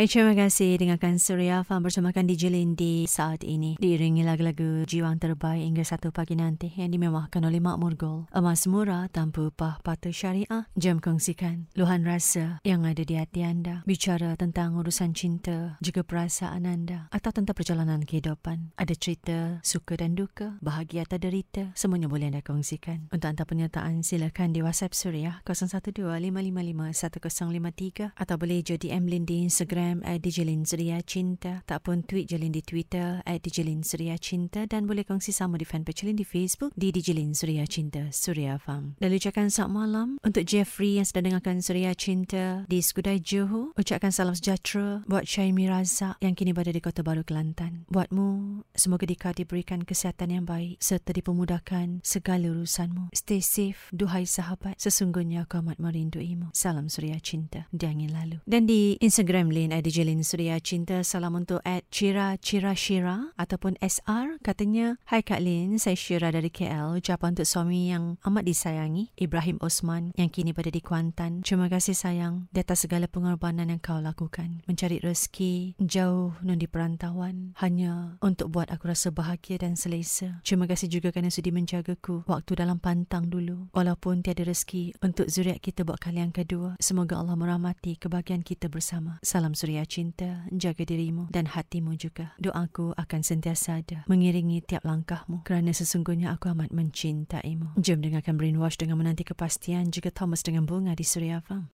Eh, terima kasih dengarkan Surya Farm bersamakan DJ Lin di saat ini. Diiringi lagu-lagu jiwang terbaik hingga satu pagi nanti yang dimewahkan oleh Mak Murgol. Emas murah tanpa upah patut syariah. Jom kongsikan luahan rasa yang ada di hati anda. Bicara tentang urusan cinta, juga perasaan anda atau tentang perjalanan kehidupan. Ada cerita, suka dan duka, bahagia atau derita, semuanya boleh anda kongsikan. Untuk hantar pernyataan, silakan di WhatsApp Surya 012-555-1053 atau boleh je DM Lin di Instagram Instagram at Suria Cinta tak pun tweet Jalin di Twitter at Dijalin Suria Cinta dan boleh kongsi sama di fanpage Jalin di Facebook di Dijalin Suria Cinta Suria Farm. Dan ucapkan selamat malam untuk Jeffrey yang sedang dengarkan Suria Cinta di Skudai Johor. Ucapkan salam sejahtera buat Syaimi Razak yang kini berada di Kota Baru Kelantan. Buatmu, semoga dikau diberikan kesihatan yang baik serta dipermudahkan segala urusanmu. Stay safe, duhai sahabat. Sesungguhnya aku amat merinduimu. Salam Suria Cinta di angin lalu. Dan di Instagram Lin Lin Adi Jelin Surya Cinta Salam untuk at Cira Cira Shira Ataupun SR Katanya Hai Kak Lin Saya Shira dari KL Ucapan untuk suami yang amat disayangi Ibrahim Osman Yang kini berada di Kuantan. Terima kasih sayang Di atas segala pengorbanan yang kau lakukan. Mencari rezeki Jauh non di perantauan Hanya untuk buat aku rasa bahagia dan selesa. Terima kasih juga kerana sudi menjagaku Waktu dalam pantang dulu. Walaupun tiada rezeki Untuk zuriat kita buat kali yang kedua Semoga Allah merahmati kebahagiaan kita bersama. Salam Surya Cinta, jaga dirimu dan hatimu juga. Doaku akan sentiasa ada mengiringi tiap langkahmu kerana sesungguhnya aku amat mencintaimu. Jom dengarkan Brainwash dengan menanti kepastian juga Thomas dengan bunga di Surya Farm.